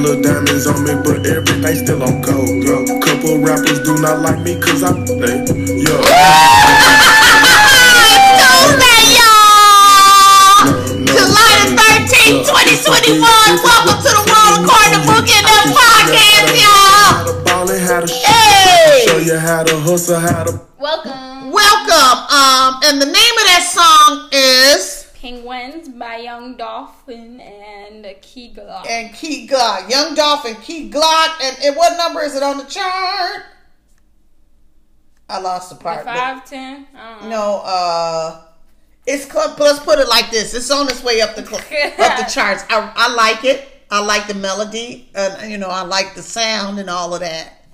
Hella diamonds on me, but everything still on gold. Yo, couple rappers do not like me cause I they yo. Tuesday, y'all! July the 13th, 2021. Welcome to the World According to Bookie and Them podcast, y'all! How to ball and how to. Hey! Show you how to hustle, how to Welcome. Welcome. Um, and the name of that song is Penguins by Young Dolphin and Key Glock. and Key Glock, Young Dolphin, Key Glock, and, and what number is it on the chart? I lost the part. but- Five ten. I don't know. No, uh, it's cl- let's put it like this. It's on its way up the cl- up the charts. I, I like it. I like the melody, and you know, I like the sound and all of that.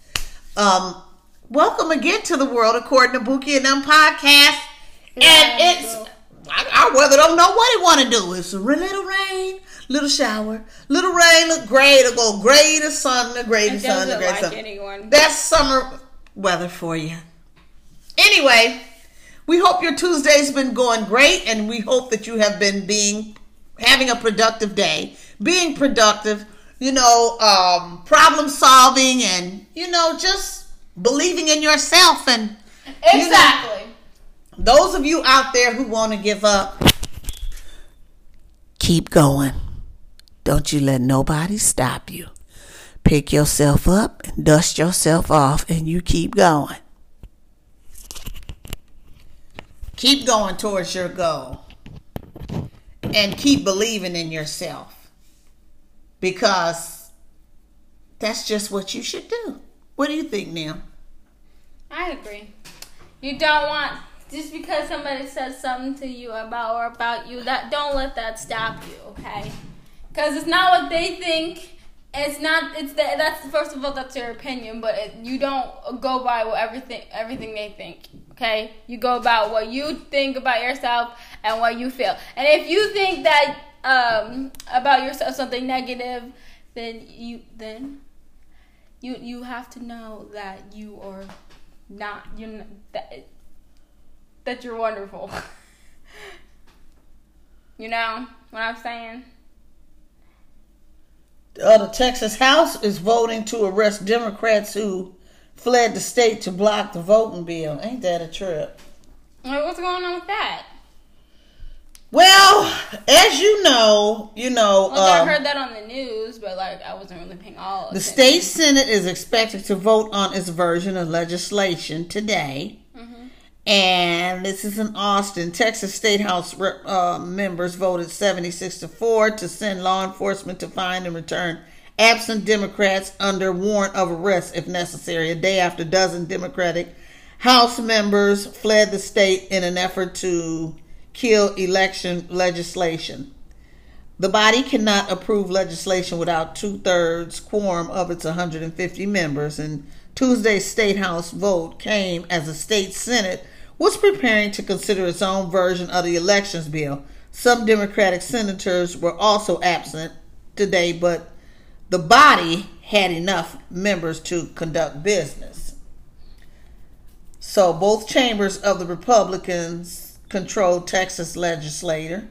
Um, welcome again to the world according to Bookie and them podcast. And it's I, I weather don't know what it want to do. It's a little rain, little shower, little rain, look gray to go gray to sun, to gray to sun, doesn't gray to sun. anyone. That's summer weather for you. Anyway, we hope your Tuesday's been going great, and we hope that you have been being having a productive day, being productive, you know, um, problem solving, and you know, just believing in yourself. And you know, Exactly. Those of you out there who want to give up, keep going. Don't you let nobody stop you. Pick yourself up and dust yourself off, and you keep going. Keep going towards your goal. And keep believing in yourself. Because that's just what you should do. What do you think, Neil? I agree. You don't want just because somebody says something to you about or about you that don't let that stop you, okay? Because it's not what they think. It's not. It's the, that's first of all that's your opinion, but it, you don't go by what everything everything they think. Okay, you go about what you think about yourself and what you feel. And if you think that um, about yourself something negative, then you then you you have to know that you are not you're not, that that you're wonderful. you know what I'm saying? Uh, the Texas House is voting to arrest Democrats who fled the state to block the voting bill. Ain't that a trip? What's going on with that? Well, as you know, you know, Well, I um, heard that on the news, but like I wasn't really paying all. the attention. state senate is expected to vote on its version of legislation today. And this is in Austin. Texas State House uh, members voted 76 to 4 to send law enforcement to find and return absent Democrats under warrant of arrest if necessary, a day after dozen Democratic House members fled the state in an effort to kill election legislation. The body cannot approve legislation without two thirds quorum of its 150 members, and Tuesday's State House vote came as the state Senate was preparing to consider its own version of the elections bill. Some Democratic senators were also absent today, but the body had enough members to conduct business. So both chambers of the Republicans controlled Texas legislature.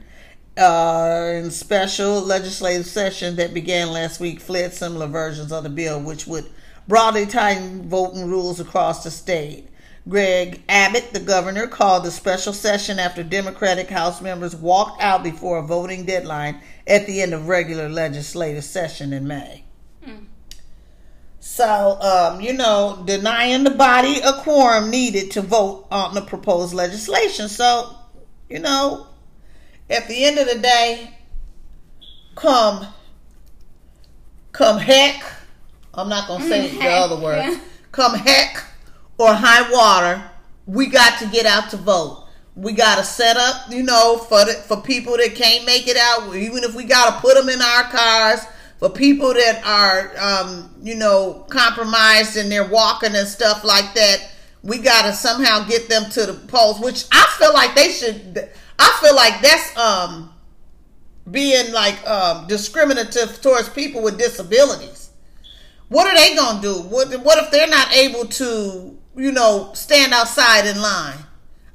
Uh, in special legislative session that began last week, fled similar versions of the bill, which would broadly tighten voting rules across the state. Greg Abbott, the governor, called the special session after Democratic House members walked out before a voting deadline at the end of regular legislative session in May. So, um, you know, denying the body a quorum needed to vote on the proposed legislation. So, you know, at the end of the day, come, come heck, I'm not going to say the other word, come heck or high water, we got to get out to vote. We got to set up, you know, for the, for people that can't make it out, even if we got to put them in our cars, for people that are, um, you know, compromised and they're walking and stuff like that, we got to somehow get them to the polls, which I feel like they should, I feel like that's, um, being like, um, discriminative towards people with disabilities. What are they gonna do? What What if they're not able to, you know, stand outside in line?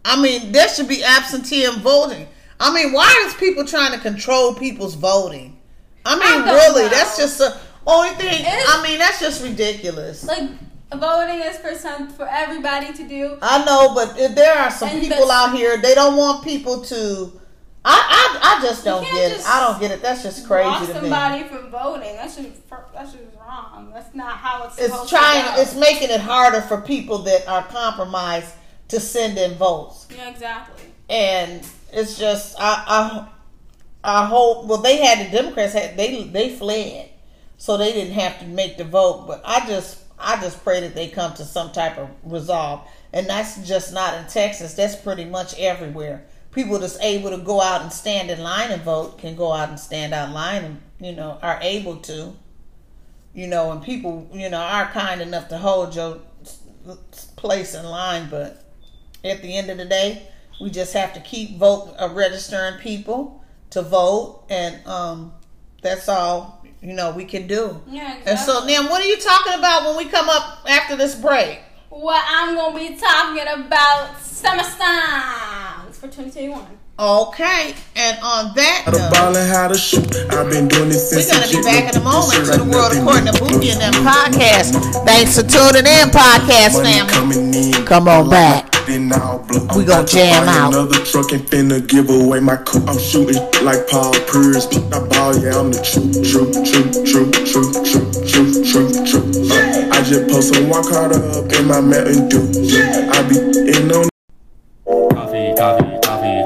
I mean, there should be absentee voting. I mean, why is people trying to control people's voting? I mean, I really, know. that's just the Only thing, It's- I mean, that's just ridiculous. Like voting is for some for everybody to do. I know, but if there are some And people the- out here. They don't want people to. I I, I just don't get it. I don't get it. That's just Block crazy to me. somebody from voting. That's just that's just wrong. That's not how it's. It's supposed trying. It's making it harder for people that are compromised to send in votes, yeah, exactly. and it's just I I I hope. Well, they had the Democrats had they they fled, so they didn't have to make the vote. But I just I just pray that they come to some type of resolve, and that's just not in Texas. That's pretty much everywhere. People that's able to go out and stand in line and vote can go out and stand out in line and you know are able to. You know, and people you know are kind enough to hold your place in line, but at the end of the day, we just have to keep vote uh, registering people to vote, and um, that's all you know we can do. Yeah, And so exactly. then, what are you talking about when we come up after this break? What I'm gonna be talking about summer songs for 2021. Okay, and on that How to ball and how to shoot. I've been doing this we're gonna be back in a moment to the world according to. Boogie and them podcast. Thanks for tuning in, podcast family. Come on back. Then I'll blow. We I'm gon' about to jam out. Another truck and finna give away my coupe. I'm shooting like Paul Pierce. I ball, yeah, I'm the true, true, true, true, true, true, true, true, true. Uh, I just post some walk hard up in my Mountain Dew. I be in on Coffee, coffee, coffee,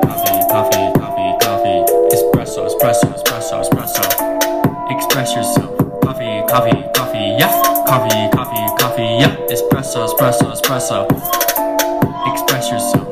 coffee, coffee, coffee. Espresso, espresso, espresso, espresso. Express yourself. Coffee, coffee, coffee, yeah. Coffee, coffee, coffee, yeah. Espresso, espresso, espresso. Express yourself.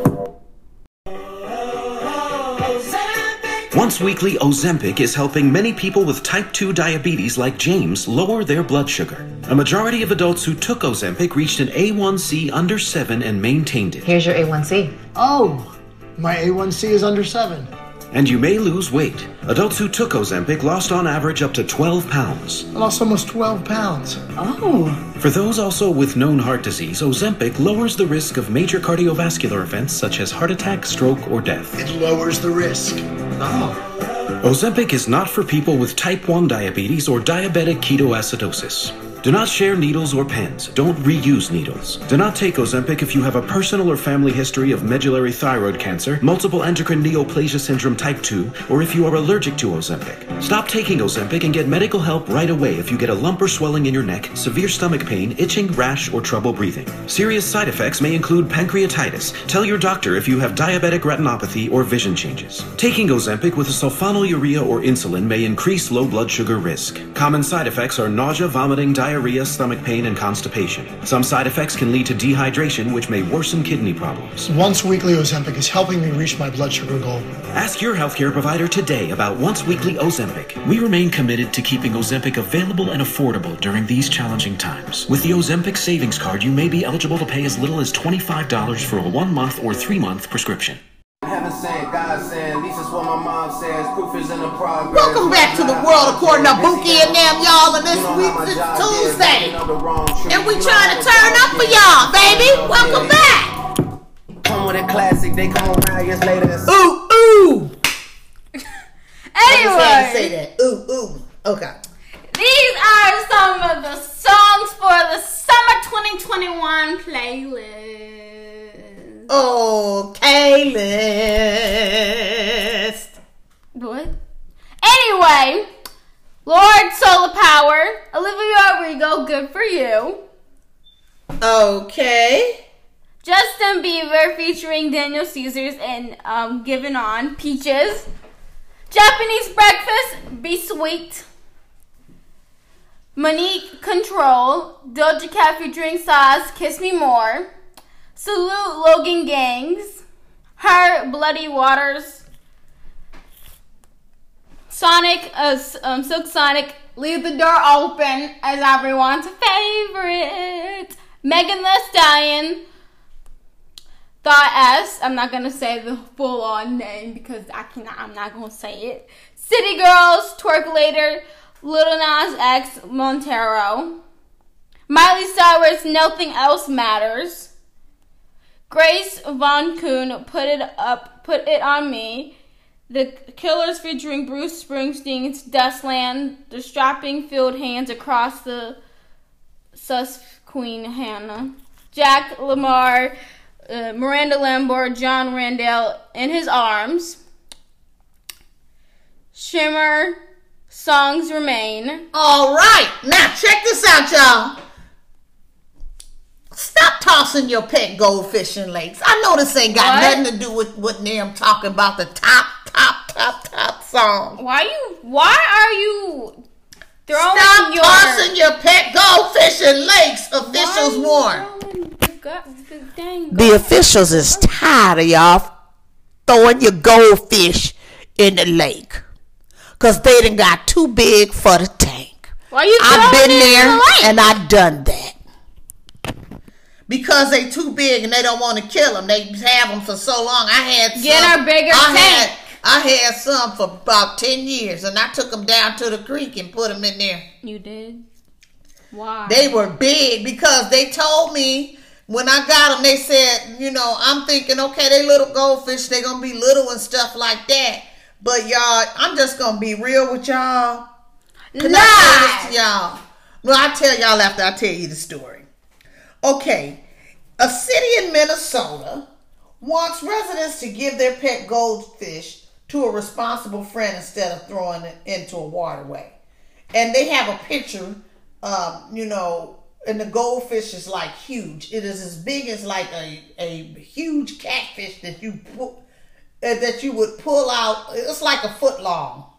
Once weekly Ozempic is helping many people with type 2 diabetes like James lower their blood sugar. A majority of adults who took Ozempic reached an A1C under 7 and maintained it. Here's your A1C. Oh, my A1C is under 7. And you may lose weight. Adults who took Ozempic lost on average up to 12 pounds. I lost almost 12 pounds. Oh. For those also with known heart disease, Ozempic lowers the risk of major cardiovascular events such as heart attack, stroke, or death. It lowers the risk. Oh. Ozempic is not for people with type 1 diabetes or diabetic ketoacidosis. Do not share needles or pens. Don't reuse needles. Do not take Ozempic if you have a personal or family history of medullary thyroid cancer, multiple endocrine neoplasia syndrome type 2, or if you are allergic to Ozempic. Stop taking Ozempic and get medical help right away if you get a lump or swelling in your neck, severe stomach pain, itching, rash, or trouble breathing. Serious side effects may include pancreatitis. Tell your doctor if you have diabetic retinopathy or vision changes. Taking Ozempic with a sulfonylurea or insulin may increase low blood sugar risk. Common side effects are nausea, vomiting, diarrhea, stomach pain, and constipation. Some side effects can lead to dehydration, which may worsen kidney problems. Once weekly Ozempic is helping me reach my blood sugar goal. Ask your healthcare provider today about once weekly Ozempic. We remain committed to keeping Ozempic available and affordable during these challenging times. With the Ozempic savings card, you may be eligible to pay as little as $25 for a one month or three month prescription. Heaven sent, God Welcome back to the world according to Bookie and them, y'all. And this week is Tuesday, and we trying to turn up for y'all, baby. Welcome back. Come with a classic, they come around years later. and Ooh ooh. I just had to say Anyway, that. Ooh ooh. Okay. these are some of um, Giveon, Peaches. Japanese Breakfast, Be Sweet. Monique Control, Doja Cat featuring Sauce, Kiss Me More. Salute Logan Gangs. Her Bloody Waters. Sonic, uh, um, Silk Sonic, Leave the Door Open as everyone's favorite. Megan Thee Stallion, Thought S. I'm not gonna say the full on name because I cannot. I'm not gonna say it. City Girls, Twerkulator, Little Nas X, Montero. Miley Cyrus, Nothing Else Matters. Grace Von Kuhn, Put It Up, Put It On Me. The Killers featuring Bruce Springsteen's Dustland, the strapping field hands across the Susquehanna. Jack Lamar, uh, Miranda Lambert, Jon Randall in his arms. Shimmer, songs remain. All right, now check this out, y'all. Stop tossing your pet goldfish in lakes. I know this ain't got What? nothing to do with what them are talking about the top, top, top, top song. Why you? Why are you throwing Stop your? tossing your pet goldfish in lakes, officials warn. The dang The officials is tired of y'all throwing your goldfish in the lake. Cause they done got too big for the tank. Why you I've been there the and I've done that. Because they too big and they don't want to kill them. They have them for so long. I had Get some, a bigger I tank. Had, I had some for about 10 years and I took them down to the creek and put them in there. You did. Why? They were big because they told me when I got them, they said, you know, I'm thinking, okay, they little goldfish, they gonna be little and stuff like that. But y'all, I'm just gonna be real with y'all. Can I tell this to y'all? Well, I'll tell y'all after I tell you the story. Okay, a city in Minnesota wants residents to give their pet goldfish to a responsible friend instead of throwing it into a waterway. And they have a picture, um, you know, and the goldfish is like huge. It is as big as like a, a huge catfish that you pull, uh, that you would pull out. It's like a foot long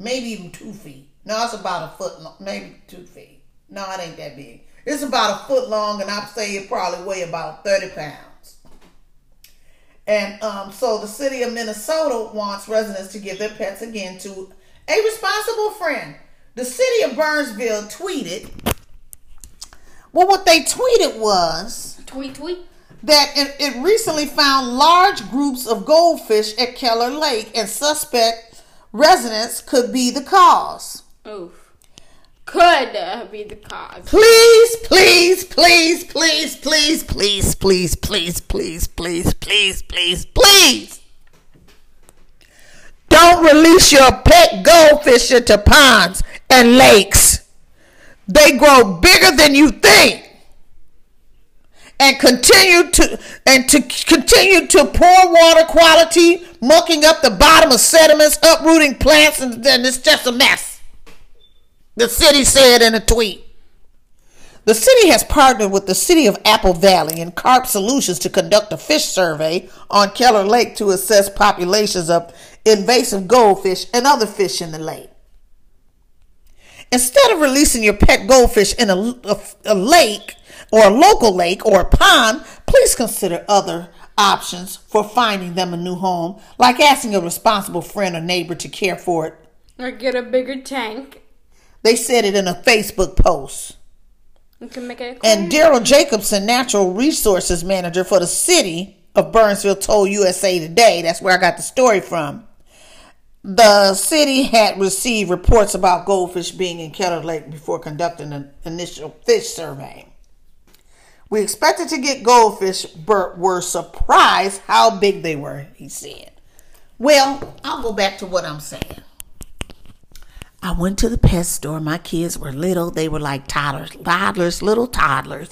maybe even two feet. No, it's about a foot, long, maybe two feet. No, it ain't that big. It's about a foot long, and I'd say it probably weigh about thirty pounds. And um, so the city of Minnesota wants residents to give their pets again to a responsible friend. The city of Burnsville tweeted. Well, what they tweeted was tweet tweet. that it, it recently found large groups of goldfish at Keller Lake, and suspect residents could be the cause. Oof. Could uh, be the cause. Please, please, please, please, please, please, please, please, please, please, please, please, please. Don't release your pet goldfish into ponds and lakes. They grow bigger than you think. And continue to and to continue to poor water quality, mucking up the bottom of sediments, uprooting plants, and then it's just a mess. The city said in a tweet. The city has partnered with the city of Apple Valley and Carp Solutions to conduct a fish survey on Keller Lake to assess populations of invasive goldfish and other fish in the lake. Instead of releasing your pet goldfish in a, a, a lake or a local lake or a pond, please consider other options for finding them a new home, like asking a responsible friend or neighbor to care for it. Or get a bigger tank. They said it in a Facebook post. You can make it. And Daryl Jacobson, natural resources manager for the city of Burnsville, told USA Today, that's where I got the story from. The city had received reports about goldfish being in Keller Lake before conducting an initial fish survey. We expected to get goldfish, but were surprised how big they were, he said. Well, I'll go back to what I'm saying. I went to the pet store. My kids were little. They were like toddlers, toddlers, little toddlers.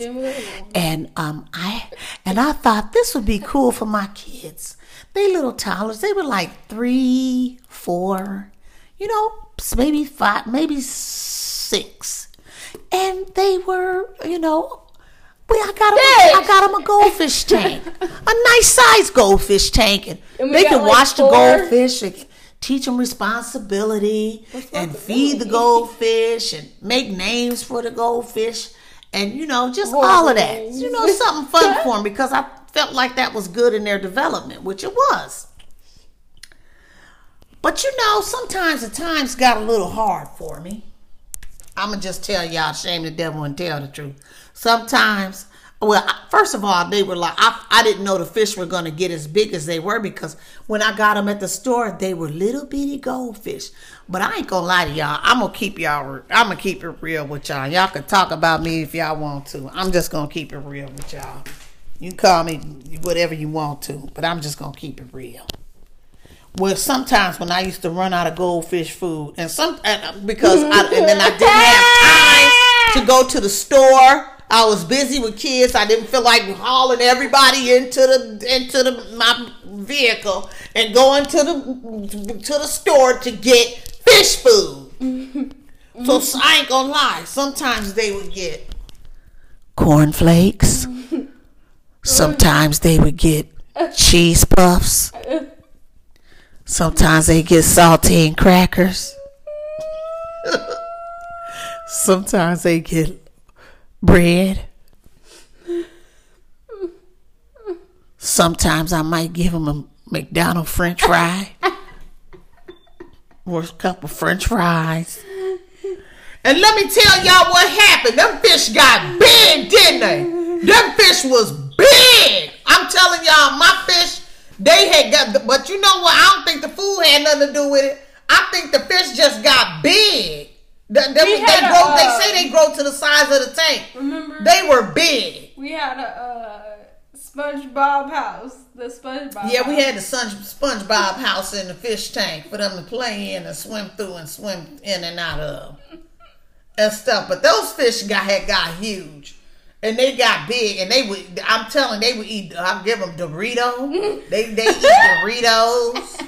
And um, I and I thought this would be cool for my kids. They little toddlers. They were like three, four, you know, maybe five, maybe six, and they were, you know. Well, I got 'em- I got them a goldfish tank, a nice size goldfish tank, and, And they can like, watch the goldfish and teach them responsibility and feed the goldfish and make names for the goldfish and you know just all of that. You know, something fun for them because I felt like that was good in their development, which it was. But you know, sometimes the times got a little hard for me. I'm gonna just tell y'all, shame the devil and tell the truth. Sometimes, well, first of all, they were like, I, I didn't know the fish were gonna get as big as they were because when I got them at the store, they were little bitty goldfish. But I ain't gonna lie to y'all. I'm gonna keep y'all. I'm gonna keep it real with y'all. Y'all can talk about me if y'all want to. I'm just gonna keep it real with y'all. You can call me whatever you want to, but I'm just gonna keep it real. Well, sometimes when I used to run out of goldfish food, and some and uh, because I, and then I didn't have time to go to the store. I was busy with kids. I didn't feel like hauling everybody into the into the my vehicle and going to the to the store to get fish food. so I ain't gonna lie. Sometimes they would get cornflakes. Sometimes they would get cheese puffs. Sometimes they get saltine crackers. Sometimes they get bread. Sometimes I might give him a McDonald's French fry or a couple French fries. And let me tell y'all what happened. Them fish got big, didn't they? Them fish was big. I'm telling y'all, my fish, they had got, but you know what? I don't think the food had nothing to do with it. I think the fish just got big. They, they, they a, grow, they uh, say they grow to the size of the tank. Remember? They were big. we had a uh, SpongeBob house. The SpongeBob. Yeah, we had the Sun, SpongeBob house in the fish tank for them to play in and swim through and swim in and out of and stuff. But those fish got had got huge. And they got big, and they would. I'm telling, they would eat. I give them Doritos. They they eat Doritos.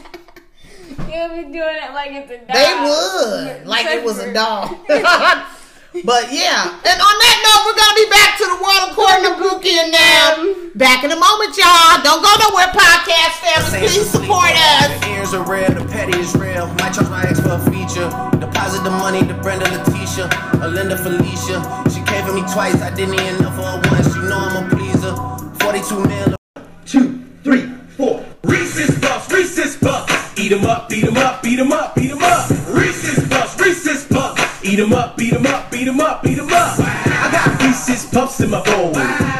You'll be doing it like it's a dog. They would, like it was a dog. but yeah, and on that note, we're gonna be back to the world according to Bookie and them. Back in a moment, y'all. Don't go nowhere, podcast family. Please support us. The ears are real, the petty is real. Might charge my ex for a feature. Deposit the money to Brenda Leticia, Alinda Felicia. She came for me twice, I didn't even know for her once. You know I'm a pleaser. 42 mil. two, three, four. Reese's Puffs, Reese's Puffs. Eat 'em up, beat 'em up, beat 'em up, beat 'em up. Reese's Puffs, Reese's Puffs. Eat 'em up, beat 'em up, beat 'em up, beat 'em up. I got Reese's Puffs in my bowl.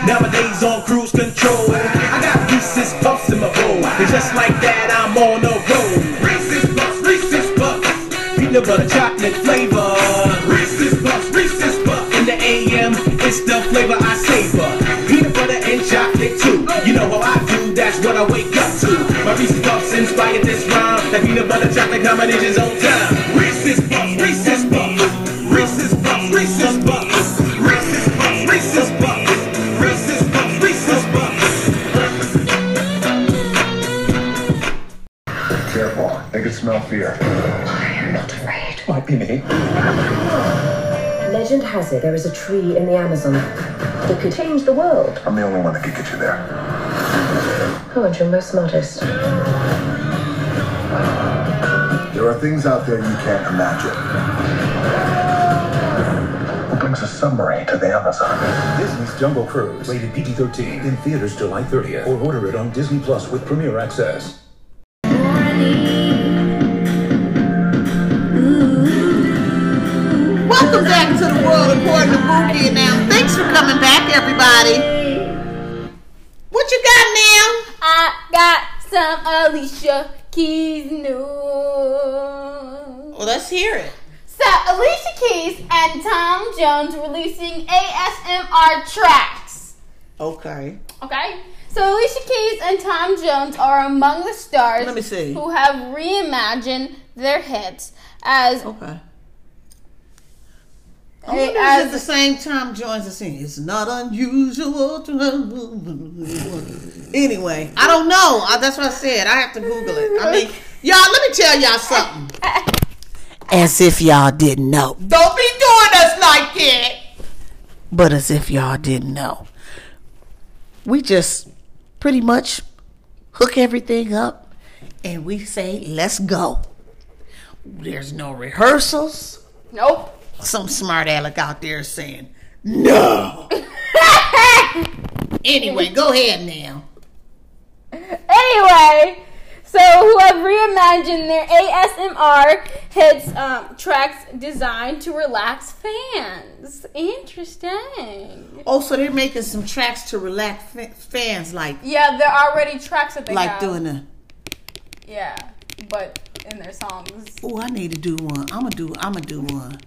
Nowadays on cruise control. I got Reese's Puffs in my bowl. And just like that, I'm on the road. Reese's Puffs, Reese's Puffs. Peanut butter chocolate flavor. Reese's Puffs, Reese's Puffs. In the AM, it's the flavor I savor. Peanut butter and chocolate too. You know how I do, that's what I wake up to. My Reese's Puffs inspired this. That peanut butter chocolate combination's on time. Reese's Puffs, Reese's Puffs. Reese's Puffs, Reese's Puffs. Reese's Puffs, Reese's Puffs. Reese's Puffs, Reese's Puffs. Careful. They could smell fear. I'm not afraid. Might be me. Legend has it there is a tree in the Amazon that could change the world. I'm the only one that could get you there. Oh, and you're most modest. There are things out there you can't imagine. Who brings a submarine to the Amazon? Disney's Jungle Cruise, rated PG-13, in theaters July 30th, or order it on Disney Plus with Premier Access. Welcome back to the world according to Bookie and them. Thanks for coming back, everybody. What you got now? I got some Alicia Keys news. Well, let's hear it. So Alicia Keys and Tom Jones releasing ASMR tracks. Okay. Okay. So Alicia Keys and Tom Jones are among the stars Let me see. who have reimagined their hits as Okay. I Hey, wonder as- if at the same time joins the scene. It's not unusual to Anyway, I don't know. I, that's what I said. I have to Google it. I mean, y'all, let me tell y'all something. As if y'all didn't know. Don't be doing us like that. But as if y'all didn't know. We just pretty much hook everything up and we say, let's go. There's no rehearsals Nope. some smart aleck out there saying no. anyway, go ahead now. Anyway, so who have reimagined their ASMR hits um, tracks designed to relax fans. Interesting. Oh, so they're making some tracks to relax fa- fans, like Yeah, they're already tracks that they like have. doing a. Yeah, but in their songs. Oh, I need to do one. I'm gonna do. I'm gonna do one.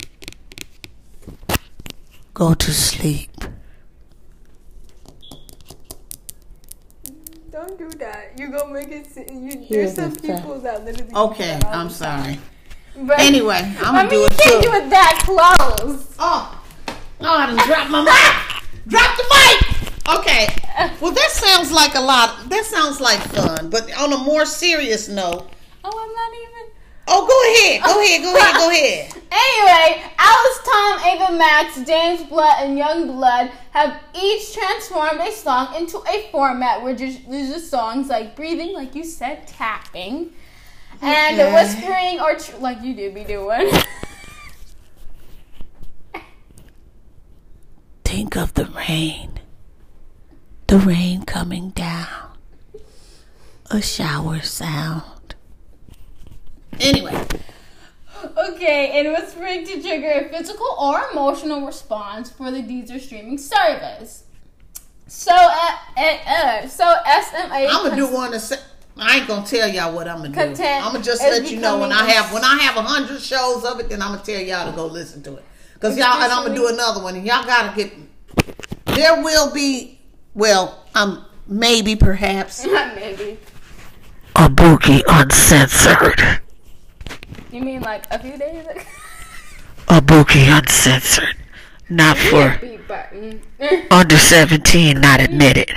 Go to sleep. Don't do that. You gonna make it. You, there's some people that literally. do Okay, that I'm sorry. But Anyway, I I'm gonna mean, do you it can't too. do it that close. Oh, oh, I done dropped my mic. Drop the mic. Okay. Well, that sounds like a lot. That sounds like fun, but on a more serious note. Oh, I'm not even. Oh, go ahead. Go ahead. Go ahead. Go ahead. Anyway, Alice, Tom, Ava Max, James Blood, and Yungblud have each transformed a song into a format where just, there's just songs like breathing, like you said, tapping, and Okay. whispering, or tr- like you do be doing. Think of the rain. The rain coming down. A shower sound. Anyway. Okay, and whispering to trigger a physical or emotional response for the Deezer streaming service. So, uh, uh, uh, so SMA. I'm gonna do one to say. I ain't gonna tell y'all what I'm gonna do. I'm gonna just let you know when I have when I have a hundred shows of it, then I'm gonna tell y'all to go listen to it. Cause y'all and I'm gonna do another one, and y'all gotta get. There will be, well, um, maybe perhaps Maybe. a boogie uncensored. You mean like a few days ago? A boogie uncensored, not for under 17, not admitted.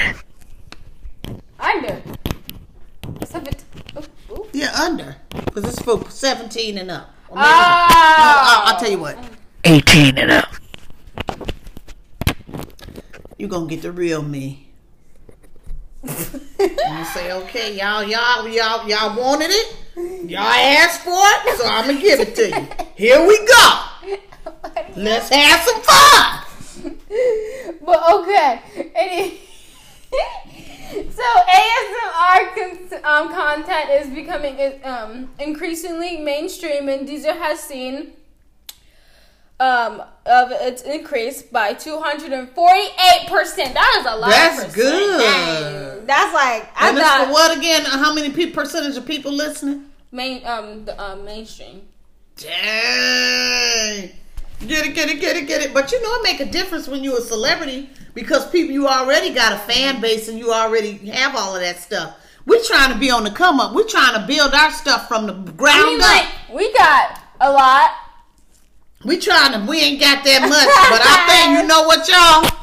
Under. Seven. Ooh, ooh. Yeah, under, cause it's for 17 and up. Or Oh. No, ah. I'll, I'll tell you what. 18 and up. You gonna get the real me. you say, okay, y'all, y'all, y'all, y'all wanted it. Y'all asked for it, so I'm gonna give it to you. Here we go. Let's have some fun. But okay. Any- so ASMR con- um, content is becoming um, increasingly mainstream, and Deezer has seen um, of its increase by 248 percent. That is a lot. That's good. Dang. That's like I And thought for what again? How many pe- percentage of people listening? Main um the uh, mainstream. Dang. Get it, get it, get it, get it. But you know, it make a difference when you're a celebrity because people you already got a fan base and you already have all of that stuff. We're trying to be on the come up. We're trying to build our stuff from the ground I mean, up. like we got a lot. we trying to. We ain't got that much, but I think you know what, y'all.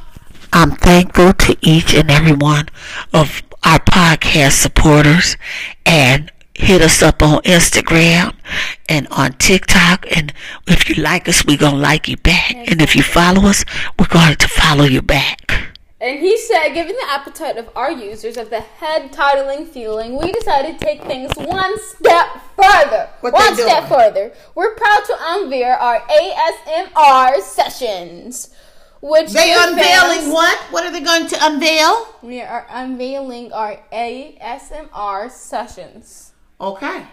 I'm thankful to each and every one of our podcast supporters and hit us up on Instagram and on TikTok. And if you like us, we're going to like you back. And if you follow us, we're going to follow you back. And he said, given the appetite of our users of the head titling feeling, we decided to take things one step further. What one step doing? further. We're proud to unveil our ASMR sessions. Which They unveiling fans- what? What are they going to unveil? We are unveiling our ASMR sessions. Okay.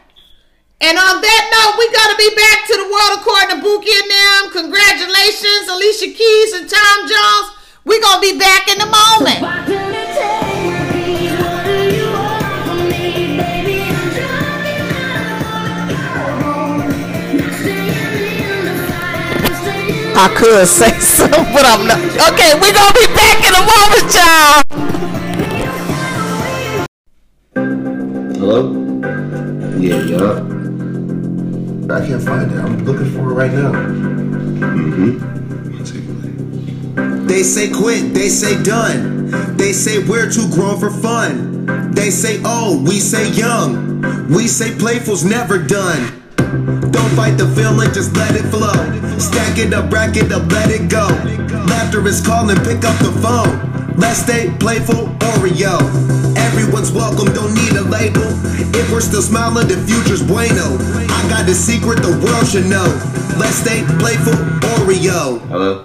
And on that note, we gotta be back to the world according to Bookie and them. Congratulations, Alicia Keys and Tom Jones. We're gonna be back in the moment. I could say something, but I'm not. Okay, we're gonna be back in a moment, y'all. I can't find it. I'm looking for it right now. Mm-hmm. They say quit, they say done. They say we're too grown for fun. They say old, we say young. We say playful's never done. Don't fight the feeling, just let it flow. Stack it up, rack it up, let it go. Laughter is calling, pick up the phone. Let's stay playful, Oreo. Everyone's welcome, don't need a label. If we're still smiling, the future's bueno. I got a secret the world should know. Let's stay playful, Oreo. Hello?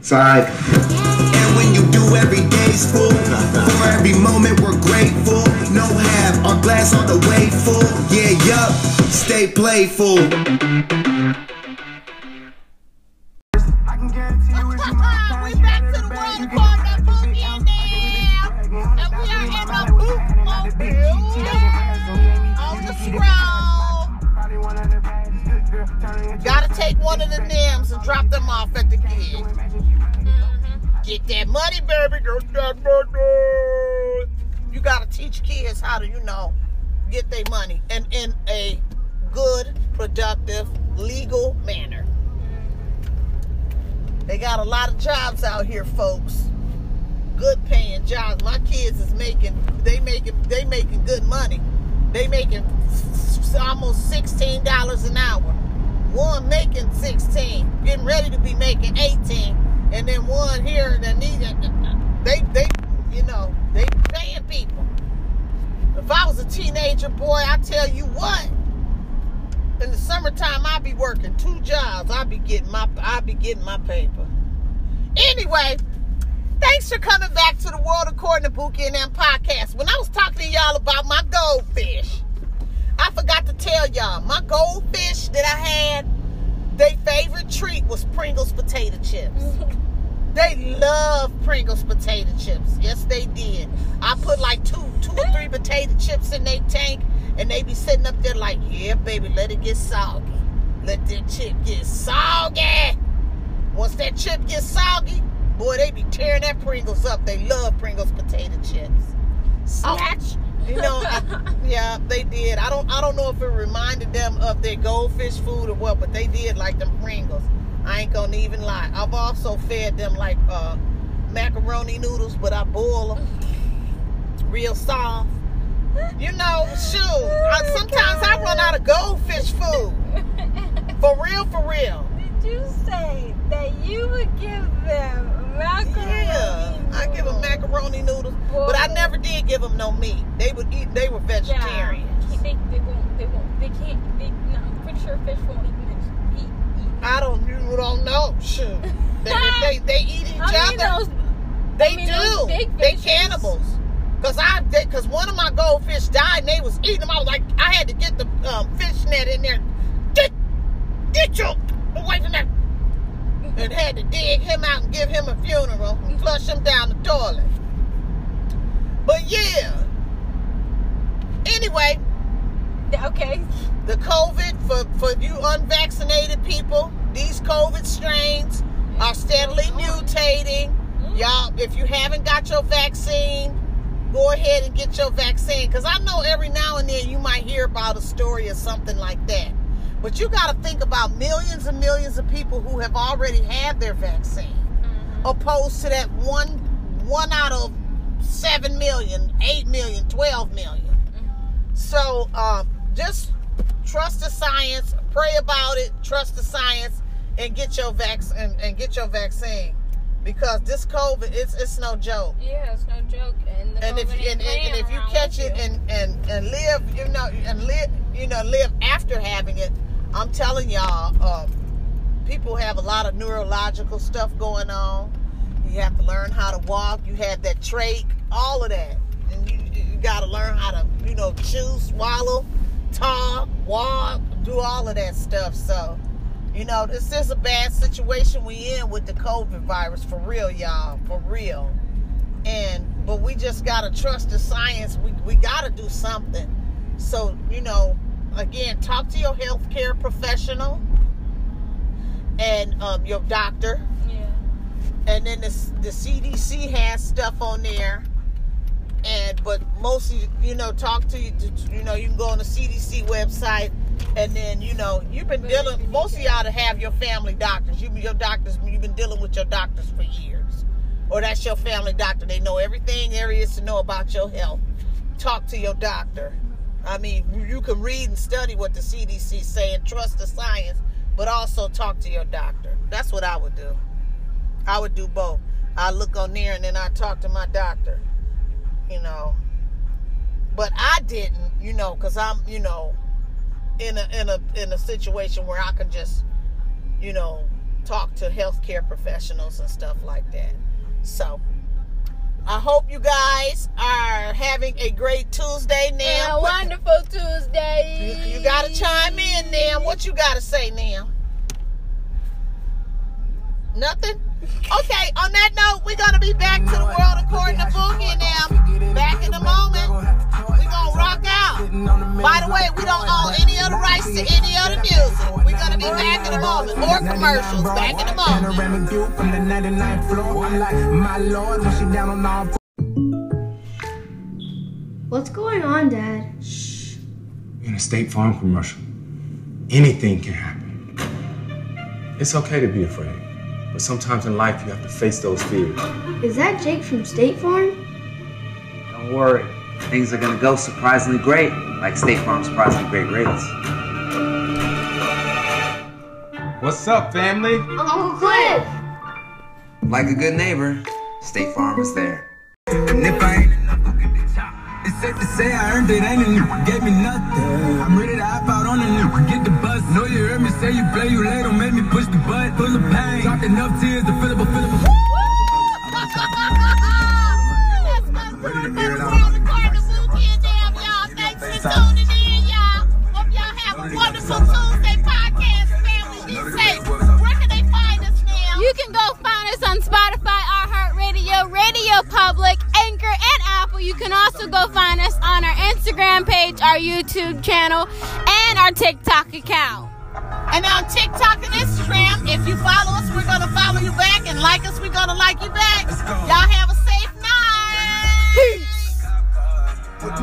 Side. And when you do every day's full, for every moment we're grateful. No half, our glass on the way full. Yeah, yup, stay playful. Drop them off at the gig. Mm-hmm. Get that money, baby. Get that money. you got to teach kids how to, you know, get their money and in a good, productive, legal manner. They got a lot of jobs out here, folks. Good paying jobs. My kids is making they making they making good money. They making almost sixteen dollars an hour. One making sixteen, getting ready to be making eighteen, and then one here that need they they you know they paying people. If I was a teenager boy, I tell you what. In the summertime, I'd be working two jobs. I'd be getting my I'd be getting my paper. Anyway, thanks for coming back to the World According to Bookie and them podcast. When I was talking to y'all about my goldfish, I forgot to tell y'all my goldfish that I had. Their favorite treat was Pringles potato chips. They love Pringles potato chips. Yes, they did. I put like two, two or three potato chips in their tank, and they be sitting up there like, "Yeah, baby, let it get soggy. Let that chip get soggy." Once that chip gets soggy, boy, they be tearing that Pringles up. They love Pringles potato chips. Snatch. You know, I- yeah, they did. I don't, I don't know if it reminded them of their goldfish food or what, but they did like them Pringles. I ain't gonna even lie. I've also fed them like uh, macaroni noodles, but I boil them real soft. You know, shoot. I, sometimes I run out of goldfish food. For real, for real. Did you say that you would give them macaroni? Yeah, I give them macaroni noodles, but I never did give them no meat. They would eat. They were vegetarian. Yeah, they, they won't. They won't. They can't. They, no, I'm pretty sure fish won't eat this. Eat, eat. I don't. You don't know. Shoot. They, they, they eat each I mean, other. those, They I mean, do. big they cannibals. Cause I, cause one of my goldfish died and they was eating them. I was like, I had to get the um, fish net in there. Get, get your away from that. And had to dig him out and give him a funeral and flush him down the toilet. But yeah. Anyway, okay. the COVID for for you unvaccinated people, these COVID strains are steadily oh, mutating. Mm-hmm. Y'all, if you haven't got your vaccine, go ahead and get your vaccine. Because I know every now and then you might hear about a story or something like that. But you got to think about millions and millions of people who have already had their vaccine, opposed to that one one out of 7 million, 8 million, 12 million. So um, just trust the science, pray about it, trust the science, and get your vac and, and get your vaccine. Because this COVID, it's it's no joke. Yeah, it's no joke. And, the And if and, and, and if you catch it and, and and live, you know, and live, you know, live after having it, I'm telling y'all, um, people have a lot of neurological stuff going on. You have to learn how to walk. You have that trach, all of that, and you you got to learn how to, you know, chew, swallow, talk, walk, do all of that stuff. So, you know, this is a bad situation we in with the COVID virus for real, y'all, for real. And but we just gotta trust the science. We we gotta do something. So you know, again, talk to your healthcare professional and um, your doctor. Yeah. And then the the CDC has stuff on there. And but mostly, you know, talk to you. You know, you can go on the CDC website, and then you know you've been dealing. Most of y'all to have your family doctors. You your doctors. You've been dealing with your doctors for years, or that's your family doctor. They know everything there is to know about your health. Talk to your doctor. I mean, you can read and study what the CDC say and trust the science, but also talk to your doctor. That's what I would do. I would do both. I look on there and then I talk to my doctor. You know, but I didn't. You know, because I'm you know in a in a in a situation where I can just you know talk to healthcare professionals and stuff like that. So. I hope you guys are having a great Tuesday now. a wonderful Tuesday. You, you gotta chime in, Nam. What you gotta say, Nam? Nothing? Okay, on that note, we're gonna be back to the world according to Boogie now. Back in a moment. We're gonna rock out. By the way, we don't own any other rights to any other music. We're gonna be back in a moment. More commercials. Back in a moment. View from the 99th floor. I'm like, my lord, when she down on all What's going on, Dad? Shh. In a State Farm commercial, anything can happen. It's okay to be afraid, but sometimes in life you have to face those fears. Is that Jake from State Farm? Don't worry. Things are gonna go surprisingly great, like State Farm's surprisingly great rates. What's up, family? Uncle Cliff! Like a good neighbor, State Farm is there. And if I ain't enough, look at the top. It's safe to say I earned it, ain't a nigga gave me nothing. I'm ready to hop out on a nigga, get the bus. Know you heard me say you play, you late, don't make me push the butt. Full of pain, dropped enough tears to fill up a fill up a. wonderful Tuesday podcast, family. Be safe. Where can they find us now? You can go find us on Spotify, iHeartRadio, Radio Public, Anchor, and Apple. You can also go find us on our Instagram page, our YouTube channel, and our TikTok account. And on TikTok and Instagram, if you follow us, we're gonna follow you back, and like us, we're gonna like you back. Y'all have a safe night. Put